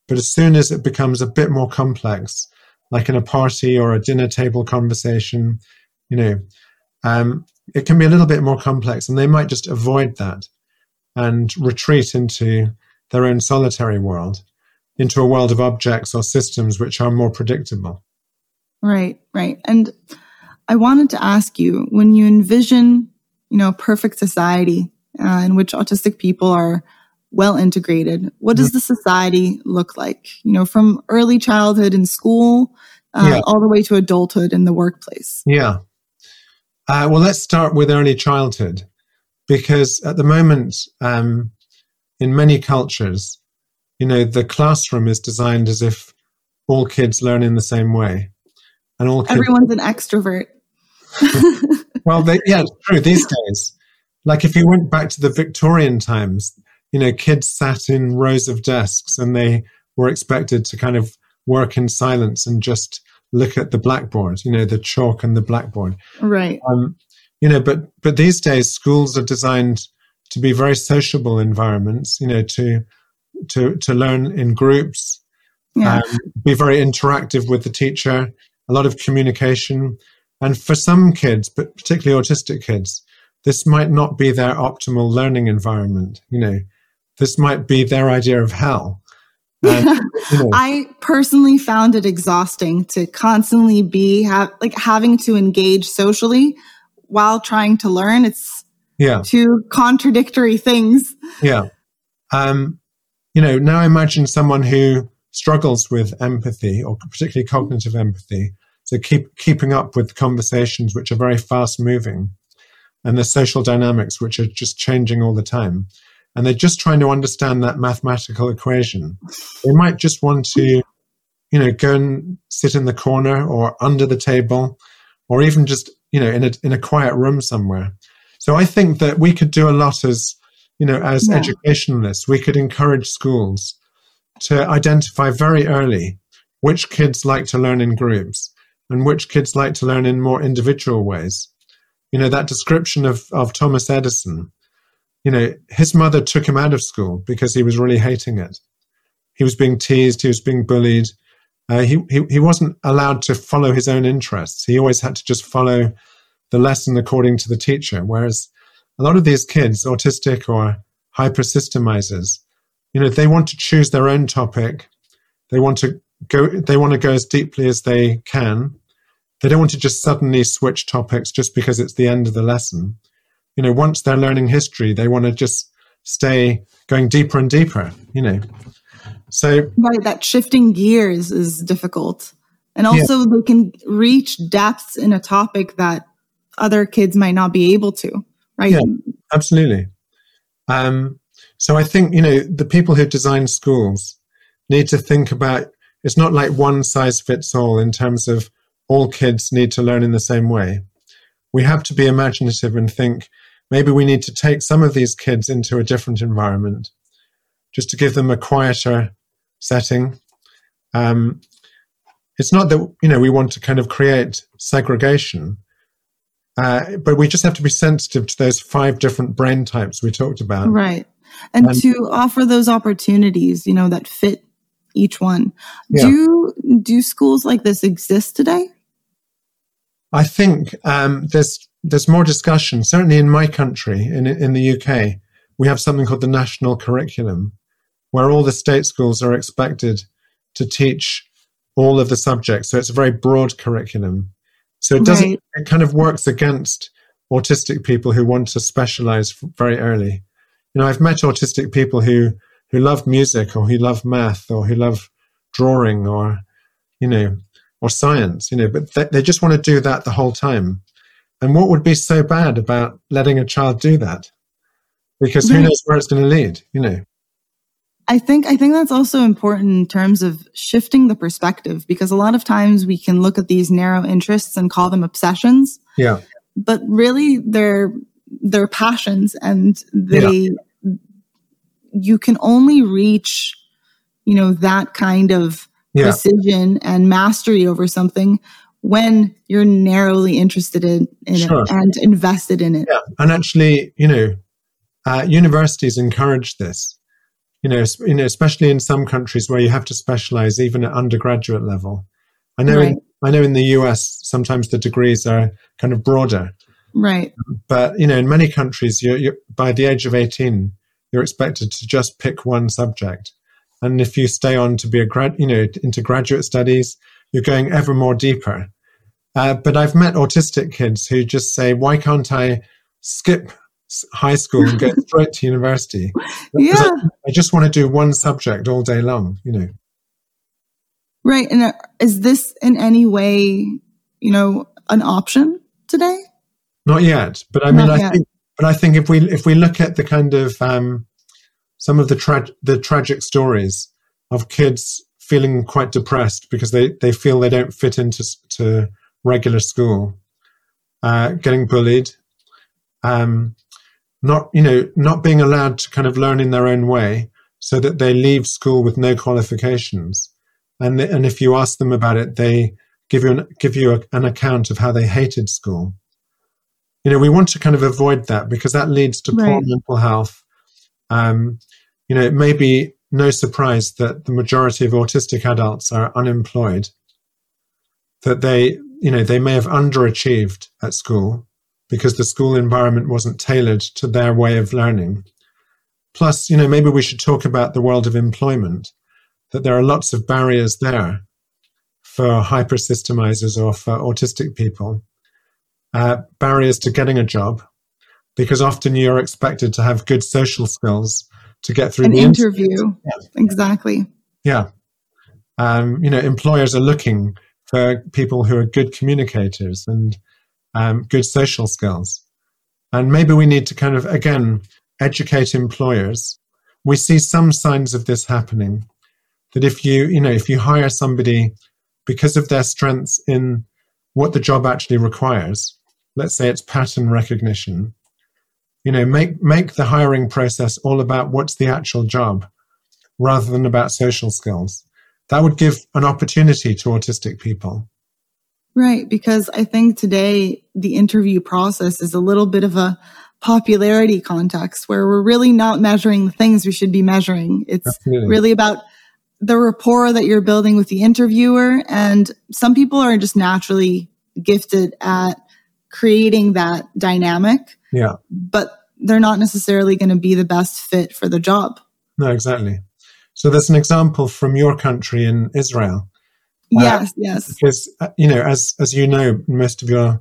but as soon as it becomes a bit more complex, like in a party or a dinner table conversation, you know, um, it can be a little bit more complex, and they might just avoid that and retreat into their own solitary world, into a world of objects or systems which are more predictable. Right, right. And I wanted to ask you when you envision, you know, a perfect society uh, in which autistic people are well integrated, what does the society look like? You know, from early childhood in school uh, yeah. all the way to adulthood in the workplace. Yeah. Uh, well, let's start with early childhood because at the moment, um, in many cultures, you know, the classroom is designed as if all kids learn in the same way, and all kids, everyone's an extrovert. [LAUGHS] well, they, yeah, it's true these [LAUGHS] days. Like if you went back to the Victorian times, you know, kids sat in rows of desks and they were expected to kind of work in silence and just look at the blackboard, you know, the chalk and the blackboard. Right. Um, you know but but these days schools are designed to be very sociable environments you know to to to learn in groups yeah. um, be very interactive with the teacher a lot of communication and for some kids but particularly autistic kids this might not be their optimal learning environment you know this might be their idea of hell [LAUGHS] and, you know. I personally found it exhausting to constantly be ha- like having to engage socially while trying to learn. It's yeah. two contradictory things. Yeah. Um, you know, now imagine someone who struggles with empathy or particularly cognitive empathy. So keep keeping up with conversations which are very fast moving and the social dynamics which are just changing all the time. And they're just trying to understand that mathematical equation. They might just want to, you know, go and sit in the corner or under the table or even just you know in a in a quiet room somewhere so i think that we could do a lot as you know as yeah. educationalists we could encourage schools to identify very early which kids like to learn in groups and which kids like to learn in more individual ways you know that description of of thomas edison you know his mother took him out of school because he was really hating it he was being teased he was being bullied uh, he, he, he wasn't allowed to follow his own interests. He always had to just follow the lesson according to the teacher. Whereas a lot of these kids, autistic or hyper systemizers, you know, they want to choose their own topic. They want to go, they want to go as deeply as they can. They don't want to just suddenly switch topics just because it's the end of the lesson. You know, once they're learning history, they want to just stay going deeper and deeper, you know. So right, that shifting gears is difficult. And also yeah. they can reach depths in a topic that other kids might not be able to, right? Yeah, absolutely. Um, so I think, you know, the people who design schools need to think about it's not like one size fits all in terms of all kids need to learn in the same way. We have to be imaginative and think maybe we need to take some of these kids into a different environment just to give them a quieter setting. Um, it's not that you know we want to kind of create segregation, uh, but we just have to be sensitive to those five different brain types we talked about, right? And, and to offer those opportunities, you know, that fit each one. Yeah. Do do schools like this exist today? I think um, there's there's more discussion. Certainly in my country, in in the UK, we have something called the national curriculum, where all the state schools are expected to teach all of the subjects. So it's a very broad curriculum. So it doesn't. Right. It kind of works against autistic people who want to specialize very early. You know, I've met autistic people who who love music or who love math or who love drawing or you know or science. You know, but they, they just want to do that the whole time. And what would be so bad about letting a child do that? Because who knows where it's going to lead, you know? I think I think that's also important in terms of shifting the perspective because a lot of times we can look at these narrow interests and call them obsessions. Yeah. But really they're they're passions and they yeah. you can only reach you know that kind of yeah. precision and mastery over something when you're narrowly interested in, in sure. it and invested in it. Yeah. And actually, you know, uh, universities encourage this. You know, you know, especially in some countries where you have to specialize even at undergraduate level. I know, right. in, I know in the US sometimes the degrees are kind of broader, right? But you know, in many countries, you're, you're by the age of eighteen, you're expected to just pick one subject, and if you stay on to be a grad, you know, into graduate studies, you're going ever more deeper. Uh, but I've met autistic kids who just say, "Why can't I skip high school and go [LAUGHS] straight to university? yeah, I, I, just want to do one subject all day long." You know. Right, and uh, is this in any way, you know, an option today? Not yet, but I mean, Not I yet. think, but I think if we if we look at the kind of um, some of the tra- the tragic stories of kids feeling quite depressed because they, they feel they don't fit into to regular school, uh, getting bullied, um, not you know not being allowed to kind of learn in their own way, so that they leave school with no qualifications, and and if you ask them about it, they give you an, give you a, an account of how they hated school. You know, we want to kind of avoid that because that leads to right. poor mental health. Um, you know, it may be no surprise that the majority of autistic adults are unemployed, that they, you know, they may have underachieved at school because the school environment wasn't tailored to their way of learning. Plus, you know, maybe we should talk about the world of employment, that there are lots of barriers there for hypersystemizers or for autistic people. Uh, barriers to getting a job, because often you're expected to have good social skills to get through an interview. Yeah. Exactly. Yeah. Um, you know, employers are looking for people who are good communicators and um, good social skills. And maybe we need to kind of, again, educate employers. We see some signs of this happening that if you, you know, if you hire somebody because of their strengths in what the job actually requires, let's say it's pattern recognition, you know make make the hiring process all about what's the actual job rather than about social skills. That would give an opportunity to autistic people. Right because i think today the interview process is a little bit of a popularity context where we're really not measuring the things we should be measuring. It's Absolutely. really about the rapport that you're building with the interviewer and some people are just naturally gifted at creating that dynamic yeah. But they're not necessarily going to be the best fit for the job. No, exactly. So there's an example from your country in Israel. Yes, uh, yes. Because uh, you know, as as you know, most of your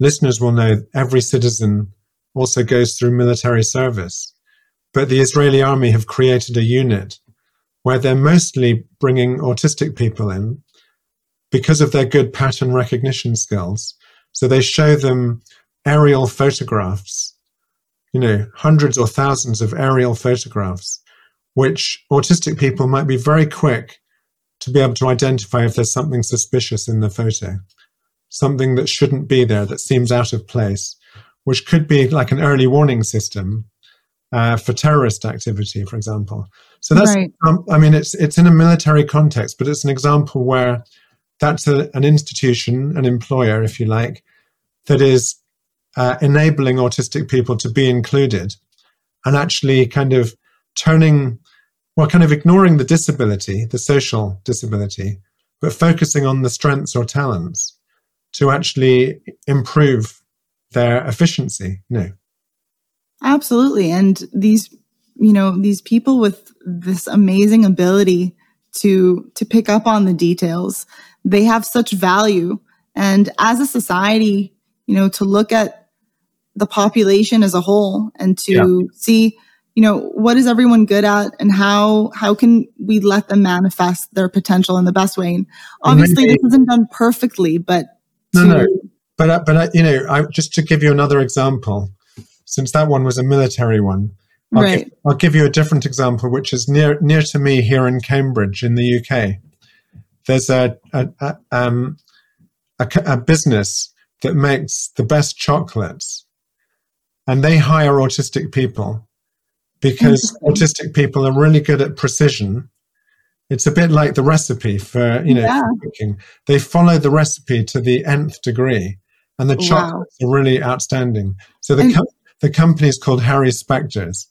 listeners will know, every citizen also goes through military service. But the Israeli army have created a unit where they're mostly bringing autistic people in because of their good pattern recognition skills. So they show them aerial photographs, you know, hundreds or thousands of aerial photographs, which autistic people might be very quick to be able to identify if there's something suspicious in the photo, something that shouldn't be there, that seems out of place, which could be like an early warning system uh, for terrorist activity, for example. So that's, right. um, I mean, it's it's in a military context, but it's an example where that's a, an institution, an employer, if you like, that is uh, enabling autistic people to be included, and actually kind of turning, well, kind of ignoring the disability, the social disability, but focusing on the strengths or talents to actually improve their efficiency. Know. Absolutely. And these, you know, these people with this amazing ability to, to pick up on the details, they have such value. And as a society, you know, to look at the population as a whole and to yeah. see, you know, what is everyone good at and how, how can we let them manifest their potential in the best way? And obviously maybe, this isn't done perfectly, but no, to, no. But, uh, but, uh, you know, I, just to give you another example, since that one was a military one. I'll, right. give, I'll give you a different example, which is near near to me here in Cambridge, in the UK. There's a a, a, um, a, a business that makes the best chocolates, and they hire autistic people because autistic people are really good at precision. It's a bit like the recipe for you know yeah. cooking. They follow the recipe to the nth degree, and the chocolates wow. are really outstanding. So the and, the company is called Harry Specter's.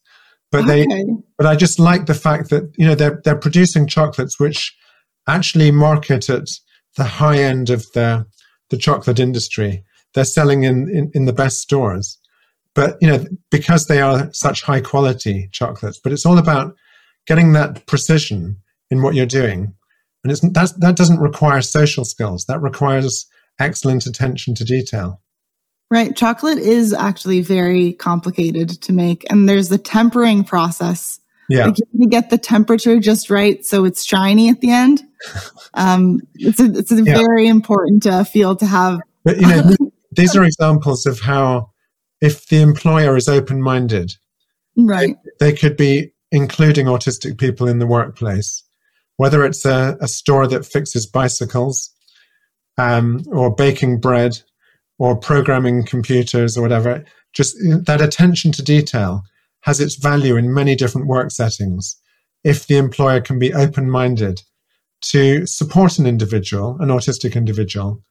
But okay. they, but I just like the fact that you know they're they're producing chocolates which actually market at the high end of the the chocolate industry. They're selling in, in, in the best stores, but you know because they are such high quality chocolates. But it's all about getting that precision in what you're doing, and it's that's, that doesn't require social skills. That requires excellent attention to detail. Right. Chocolate is actually very complicated to make. And there's the tempering process. Yeah. Like you get the temperature just right so it's shiny at the end. [LAUGHS] Um, it's a, it's a yeah. very important uh, field to have. But, you know, [LAUGHS] these are examples of how if the employer is open minded, right, they, could be including autistic people in the workplace, whether it's a, a store that fixes bicycles um, or baking bread or programming computers or whatever, just that attention to detail has its value in many different work settings. If the employer can be open minded to support an individual, an autistic individual,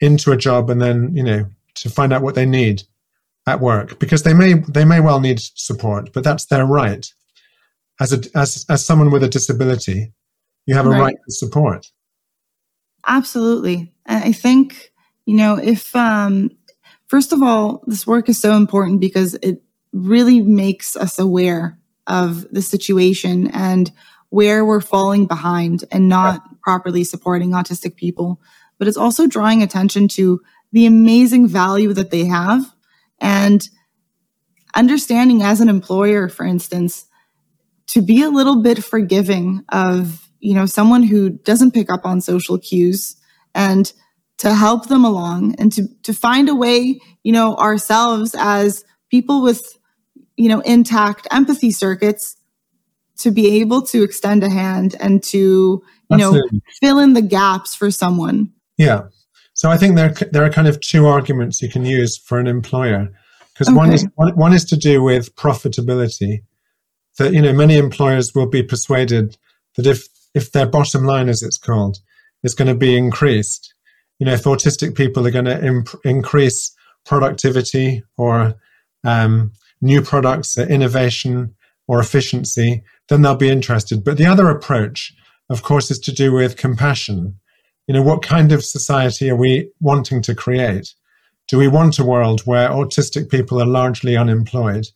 into a job and then, you know, to find out what they need at work because they may they may well need support, but that's their right. As a as as someone with a disability, you have a right, to support. Absolutely. I think you know, if, um, first of all, this work is so important because it really makes us aware of the situation and where we're falling behind and not properly supporting autistic people. But it's also drawing attention to the amazing value that they have and understanding as an employer, for instance, to be a little bit forgiving of, you know, someone who doesn't pick up on social cues and to help them along and to, to find a way, you know, ourselves as people with, you know, intact empathy circuits to be able to extend a hand and to, you Absolutely. know, fill in the gaps for someone. Yeah. So I think there, there are kind of two arguments you can use for an employer because okay. one is one, one is to do with profitability that you know many employers will be persuaded that if if their bottom line as it's called is going to be increased you know, if autistic people are going to imp- increase productivity or um, new products, or innovation or efficiency, then they'll be interested. But the other approach, of course, is to do with compassion. You know, what kind of society are we wanting to create? Do we want a world where autistic people are largely unemployed?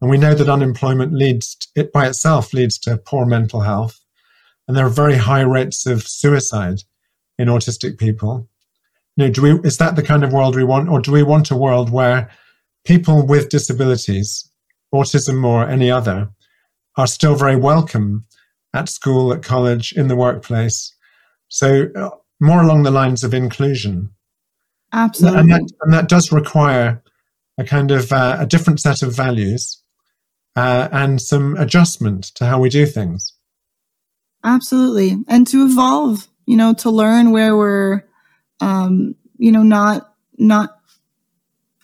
And we know that unemployment leads, it by itself leads to poor mental health. And there are very high rates of suicide in autistic people. You know, do we is that the kind of world we want, or do we want a world where people with disabilities, autism or any other, are still very welcome at school, at college, in the workplace? So uh, more along the lines of inclusion. Absolutely, and that, and that does require a kind of uh, a different set of values uh, and some adjustment to how we do things. Absolutely. And to evolve, you know, to learn where we're, um, you know, not, not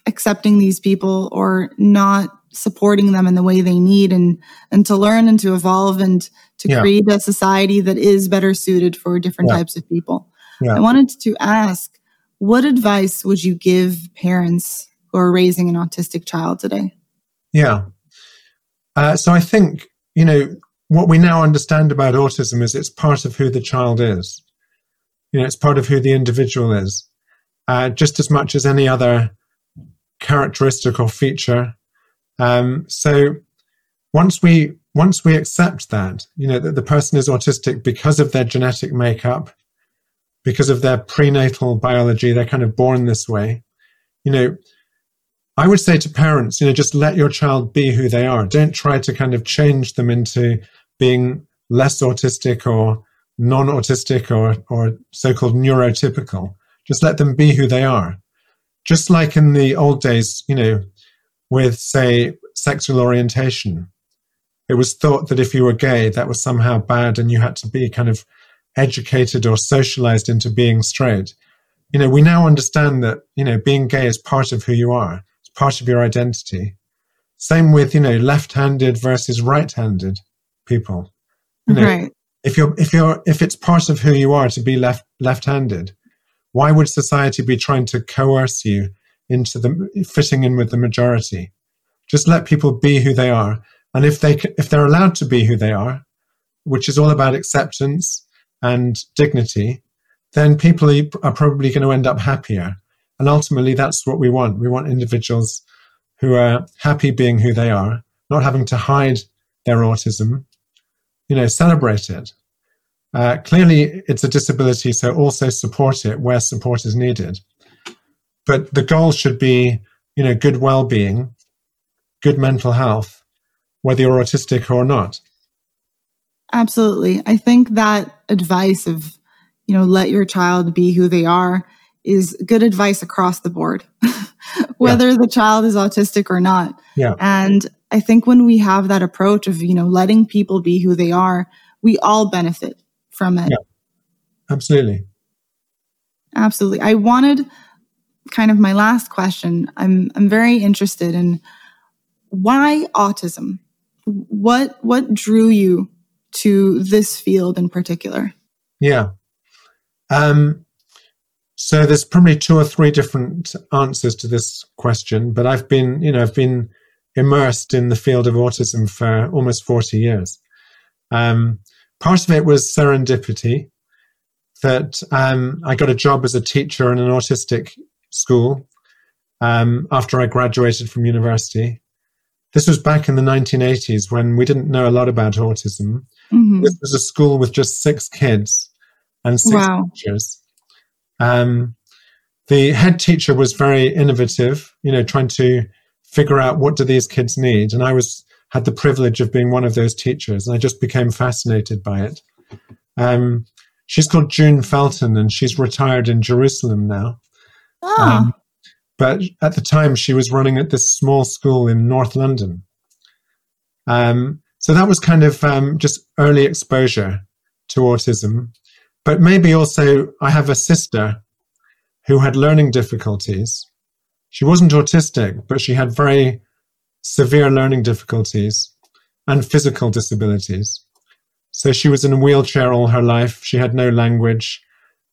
accepting these people or not supporting them in the way they need and, and to learn and to evolve and to yeah. create a society that is better suited for different yeah. types of people. Yeah. I wanted to ask, what advice would you give parents who are raising an autistic child today? Yeah. Uh, so I think, you know, what we now understand about autism is it's part of who the child is. You know, it's part of who the individual is, uh, just as much as any other characteristic or feature. Um, so once we once we accept that, you know, that the person is autistic because of their genetic makeup, because of their prenatal biology, they're kind of born this way. You know, I would say to parents, you know, just let your child be who they are. Don't try to kind of change them into being less autistic or non-autistic or, or so-called neurotypical. Just let them be who they are. Just like in the old days, you know, with say sexual orientation, it was thought that if you were gay, that was somehow bad and you had to be kind of educated or socialized into being straight. You know, we now understand that, you know, being gay is part of who you are. It's part of your identity. Same with, you know, left-handed versus right-handed people. You know, right. If you're if you're if it's part of who you are to be left left-handed, why would society be trying to coerce you into the fitting in with the majority? Just let people be who they are, and if they if they're allowed to be who they are, which is all about acceptance and dignity, then people are probably going to end up happier. And ultimately, that's what we want. We want individuals who are happy being who they are, not having to hide their autism, you know, celebrate it. Uh, clearly, it's a disability, so also support it where support is needed. But the goal should be, you know, good well-being, good mental health, whether you're autistic or not. Absolutely. I think that advice of, you know, let your child be who they are is good advice across the board, [LAUGHS] whether yeah. the child is autistic or not. Yeah. And I think when we have that approach of, you know, letting people be who they are, we all benefit from it. Yeah, absolutely. Absolutely. I wanted kind of my last question. I'm I'm very interested in why autism? What what drew you to this field in particular? Yeah. Um so there's probably two or three different answers to this question, but I've been, you know, I've been immersed in the field of autism for almost 40 years. Um, part of it was serendipity that um, I got a job as a teacher in an autistic school um, after I graduated from university. This was back in the 1980s when we didn't know a lot about autism. Mm-hmm. This was a school with just six kids and six wow. teachers. Um, the head teacher was very innovative, you know, trying to figure out what do these kids need. And I was had the privilege of being one of those teachers, and I just became fascinated by it. Um, she's called June Felton, and she's retired in Jerusalem now. Oh. Um, but at the time, she was running at this small school in North London. Um, so that was kind of um, just early exposure to autism. But maybe also, I have a sister who had learning difficulties she wasn't autistic, but she had very severe learning difficulties and physical disabilities. So she was in a wheelchair all her life. She had no language.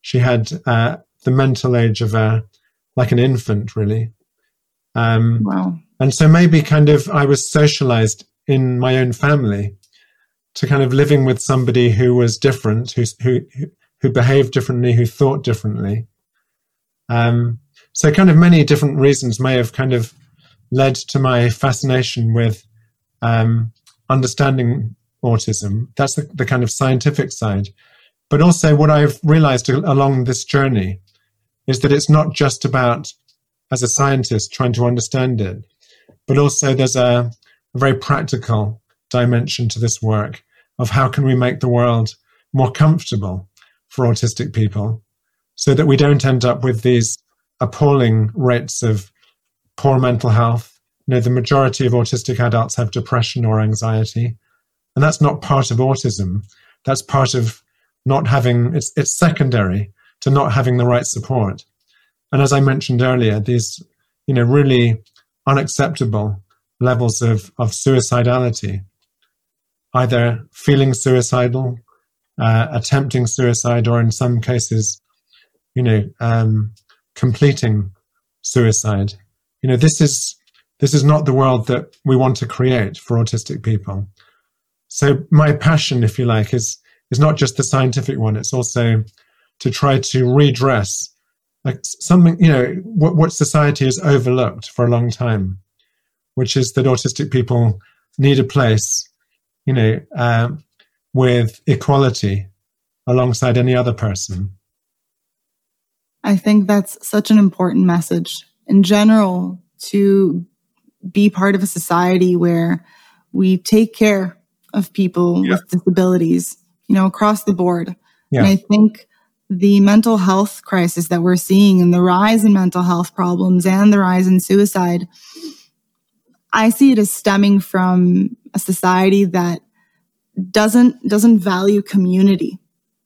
She had uh, the mental age of a like an infant, really. Um, wow. And so maybe kind of I was socialized in my own family to kind of living with somebody who was different, who who who behaved differently, who thought differently. Um, so, kind of many different reasons may have kind of led to my fascination with um, understanding autism. That's the, the kind of scientific side. But also, what I've realized along this journey is that it's not just about, as a scientist, trying to understand it, but also there's a, very practical dimension to this work of how can we make the world more comfortable for autistic people so that we don't end up with these appalling rates of poor mental health. You know, the majority of autistic adults have depression or anxiety. And that's not part of autism. That's part of not having, it's, it's secondary to not having the right support. And as I mentioned earlier, these, you know, really unacceptable levels of, of suicidality, either feeling suicidal, uh, attempting suicide, or in some cases, you know, um, completing suicide. You know, this is this is not the world that we want to create for autistic people. So my passion, if you like, is is not just the scientific one. It's also to try to redress like something you know what what society has overlooked for a long time, which is that autistic people need a place, you know, uh, with equality alongside any other person. I think that's such an important message in general to be part of a society where we take care of people yeah. with disabilities, you know, across the board. Yeah. And I think the mental health crisis that we're seeing and the rise in mental health problems and the rise in suicide, I see it as stemming from a society that doesn't doesn't value community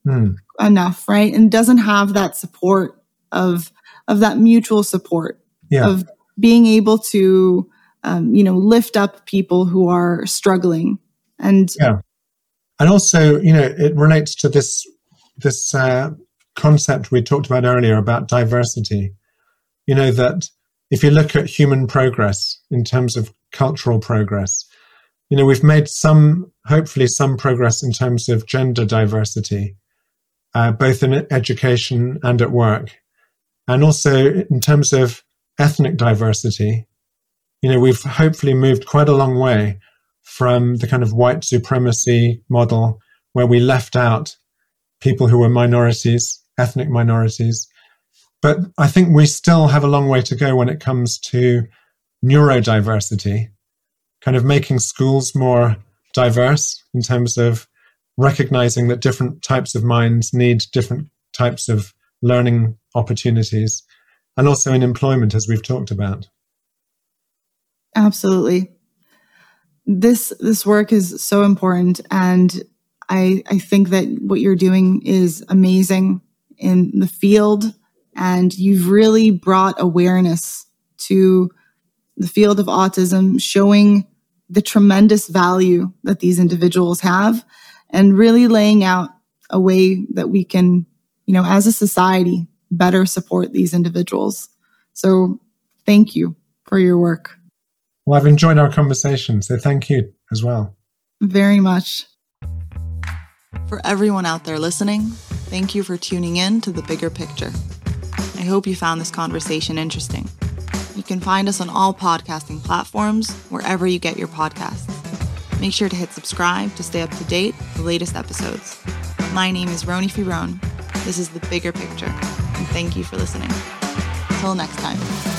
hmm. enough, right? And doesn't have that support of of that mutual support yeah. of being able to um, you know lift up people who are struggling and yeah and also you know it relates to this this uh, concept we talked about earlier about diversity. You know that if you look at human progress in terms of cultural progress you know we've made some hopefully some progress in terms of gender diversity uh, both in education and at work. And also in terms of ethnic diversity, you know, we've hopefully moved quite a long way from the kind of white supremacy model where we left out people who were minorities, ethnic minorities. But I think we still have a long way to go when it comes to neurodiversity, kind of making schools more diverse in terms of recognizing that different types of minds need different types of learning opportunities and also in employment, as we've talked about. Absolutely. This this work is so important and I I think that what you're doing is amazing in the field and you've really brought awareness to the field of autism showing the tremendous value that these individuals have and really laying out a way that we can you know as a society better support these individuals. So thank you for your work. Well, I've enjoyed our conversation, so thank you as well. Very much. For everyone out there listening, thank you for tuning in to the bigger picture. I hope you found this conversation interesting. You can find us on all podcasting platforms, wherever you get your podcasts. Make sure to hit subscribe to stay up to date with the latest episodes. My name is Roni Firone. This is The Bigger Picture and thank you for listening. Until next time.